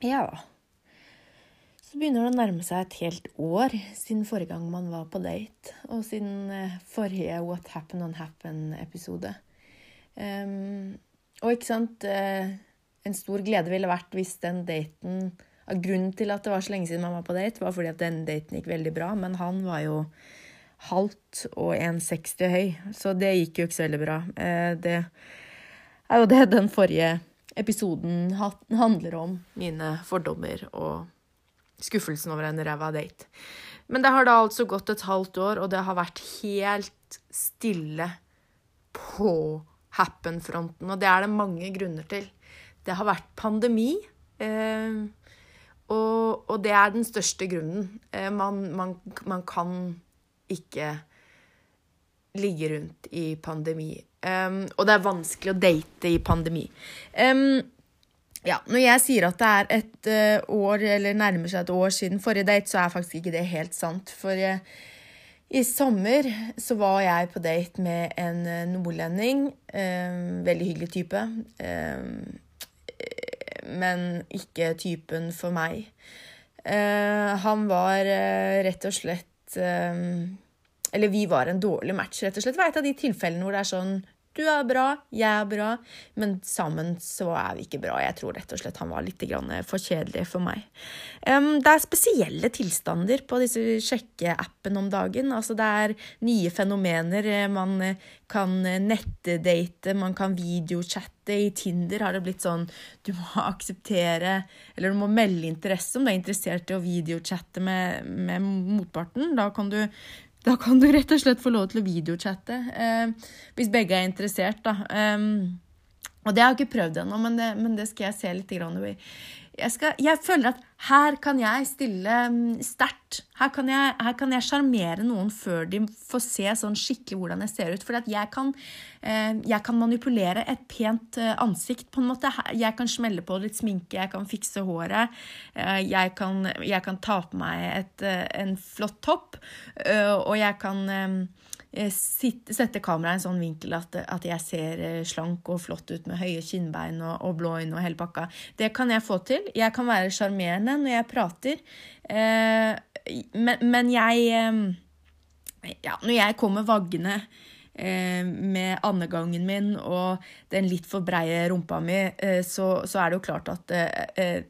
Ja. Så begynner det å nærme seg et helt år siden forrige gang man var på date. Og siden eh, forrige What Happened On Happen-episode. Um, og ikke sant uh, En stor glede ville vært hvis den daten Grunnen til at det var så lenge siden man var på date, var fordi at den daten gikk veldig bra, men han var jo halvt og 1,60 høy, så det gikk jo ikke så veldig bra. Uh, det er jo det den forrige episoden handler om. Mine fordommer og skuffelsen over en ræva date. Men det har da altså gått et halvt år, og det har vært helt stille på Happen-fronten. Og det er det mange grunner til. Det har vært pandemi. Eh, og, og, det er den største grunnen. Eh, man, man, man, kan ikke ligge rundt i pandemi. Um, og det er vanskelig å date i pandemi. Um, ja, når jeg sier at det er et uh, år, eller nærmer seg et år siden forrige date, så er faktisk ikke det helt sant. For uh, i sommer så var jeg på date med en uh, nordlending. Veldig hyggelig type. men ikke typen for meg. Han var rett og slett eller vi var en dårlig match, rett og slett. Det var et av de tilfellene hvor det er sånn du er bra, jeg er bra, men sammen så er vi ikke bra. Jeg tror rett og slett han var litt for kjedelig for meg. Det er spesielle tilstander på disse sjekkeappene om dagen. Altså det er nye fenomener. Man kan nettdate, man kan videochatte. I Tinder har det blitt sånn du må akseptere Eller du må melde interesse om du er interessert i å videochatte med, med motparten. Da kan du da kan du rett og slett få lov til å videochatte, eh, hvis begge er interessert, da. Um, og det har jeg ikke prøvd ennå, men, men, det skal jeg se litt i jeg, skal, jeg, føler at her kan jeg stille mm, sterkt. Her kan jeg sjarmere noen før de får se sånn skikkelig hvordan jeg ser ut. For jeg kan, eh, jeg kan manipulere et pent eh, ansikt, på en måte. Jeg kan smelle på litt sminke, jeg kan fikse håret. Eh, jeg kan, jeg kan ta på meg et, en flott topp, og jeg kan sitte, sette kameraet i en sånn vinkel at, at, jeg ser eh, slank og flott ut med høye kinnbein og, og blå øyne og hele pakka. Det kan jeg få til. Jeg kan være sjarmerende når jeg prater. Eh, men, men, jeg eh, Ja, når jeg kommer vaggende eh, med andegangen min og den litt for breie rumpa mi, eh, så, så, er det jo klart at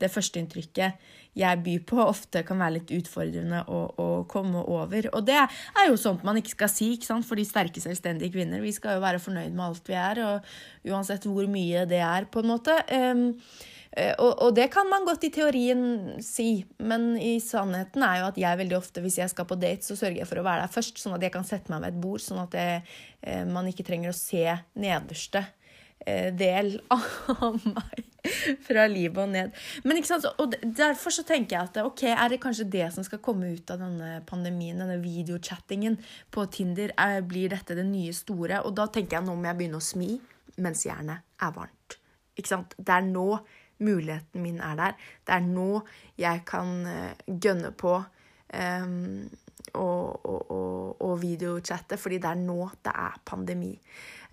det førsteinntrykket jeg byr på, ofte kan være litt utfordrende å, å, komme over. Og det er jo sånt man ikke skal si ikke sant? for de sterke, selvstendige kvinner. Vi skal jo være fornøyd med alt vi er, og uansett hvor mye det er, på en måte. Um, og, og, det kan man godt i teorien si, men i sannheten er jo at jeg veldig ofte, hvis jeg skal på date, så sørger jeg for å være der først, sånn at jeg kan sette meg ved et bord, sånn at jeg, eh, man ikke trenger å se nederste del av meg fra livet og ned. Men ikke sant, og Derfor så tenker jeg at ok, er det kanskje det som skal komme ut av denne pandemien, denne videochattingen på Tinder? Er, blir dette det nye store? Og da tenker jeg nå må jeg begynne å smi mens jernet er varmt. Ikke sant? Det er nå muligheten min er der. Det er nå jeg kan uh, gønne på um, og, og, og, videochatte, fordi det er nå det er pandemi.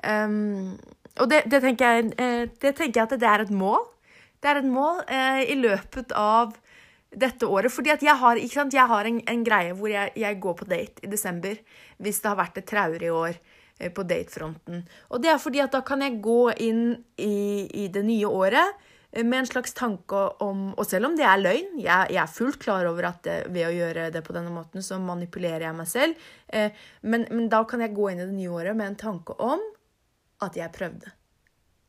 Um, og det, det, tenker jeg, eh, det, tenker jeg, at det er et mål. Det er et mål eh, i løpet av dette året. Fordi jeg har, jeg har en, en, greie hvor jeg, jeg, går på date i desember hvis det har vært et traurig år eh, på datefronten. Og det er fordi at da kan jeg gå inn i, i det nye året med en slags tanke om Og selv om det er løgn, jeg, jeg er fullt klar over at det, ved å gjøre det på denne måten, så manipulerer jeg meg selv. Eh, men, men da kan jeg gå inn i det nye året med en tanke om at jeg prøvde.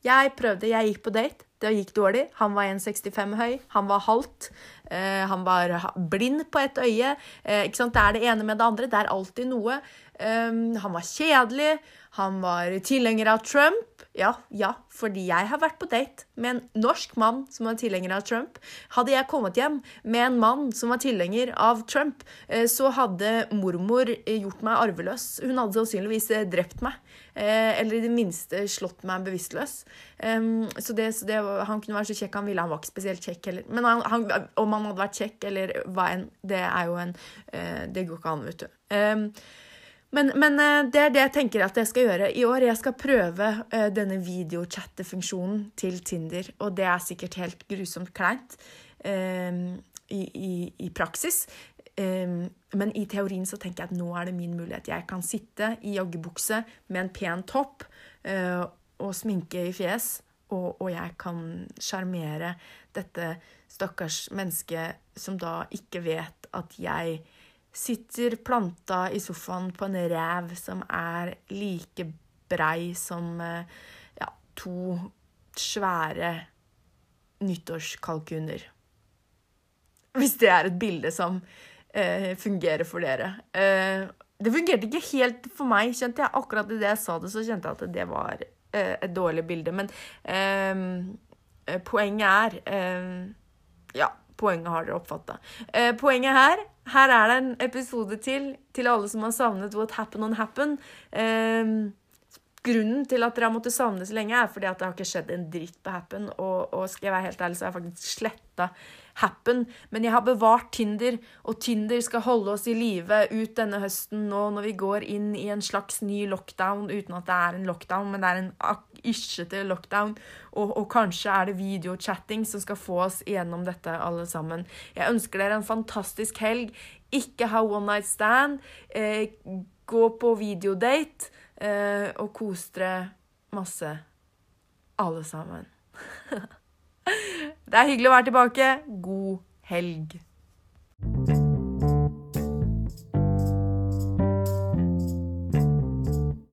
Jeg prøvde, jeg gikk på date. Det gikk dårlig. Han var 1,65 høy, han var halvt. Eh, han var blind på ett øye. Eh, ikke sant? Det er det ene med det andre. Det er alltid noe. Um, han var kjedelig. Han var tilhenger av Trump. Ja, ja, fordi jeg har vært på date med en norsk mann som var tilhenger av Trump. Hadde jeg kommet hjem med en mann som var tilhenger av Trump, eh, så hadde mormor gjort meg arveløs. Hun hadde sannsynligvis eh, drept meg. Eh, eller i det minste slått meg bevisstløs. Så, det, så det, han kunne være så kjekk han ville. Han var ikke spesielt kjekk heller. Men han, han, om han hadde vært kjekk eller hva enn, det er jo en Det går ikke an, vet du. Men, men, eh, det er det jeg tenker at jeg skal gjøre i år. Jeg skal prøve uh, denne videochattefunksjonen til Tinder. Og det er sikkert helt grusomt kleint um, i, i, i, praksis. Um, men i teorien så tenker jeg at nå er det min mulighet. Jeg kan sitte i joggebukse med en pen topp uh, og sminke i fjes, og, og jeg kan sjarmere dette stakkars mennesket som da ikke vet at jeg sitter planta i sofaen på en ræv som er like brei som eh, ja, to svære nyttårskalkuner. Hvis det er et bilde som eh, fungerer for dere. Eh, det fungerte ikke helt for meg, kjente jeg. Akkurat idet jeg sa det, så kjente jeg at det var et dårlig bilde. Men eh, eh, poenget er Ja, poenget har dere oppfatta. poenget her her er det en episode til til alle som har savnet What Happened On Happen. Eh, grunnen til at dere har måttet savne så lenge, er fordi at det har ikke skjedd en dritt på Happen. Og, og skal jeg være helt ærlig, så har jeg faktisk sletta Happen. Men jeg har bevart Tinder, og Tinder skal holde oss i live ut denne høsten nå når vi går inn i en slags ny lockdown, uten at det er en lockdown, men det er en iskete lockdown. Og, og kanskje er det videochatting som skal få oss igjennom dette, alle sammen. Jeg ønsker dere en fantastisk helg. Ikke ha one night stand. Eh, gå på videodate eh, og kose dere masse, alle sammen. det er hyggelig å være tilbake. God helg.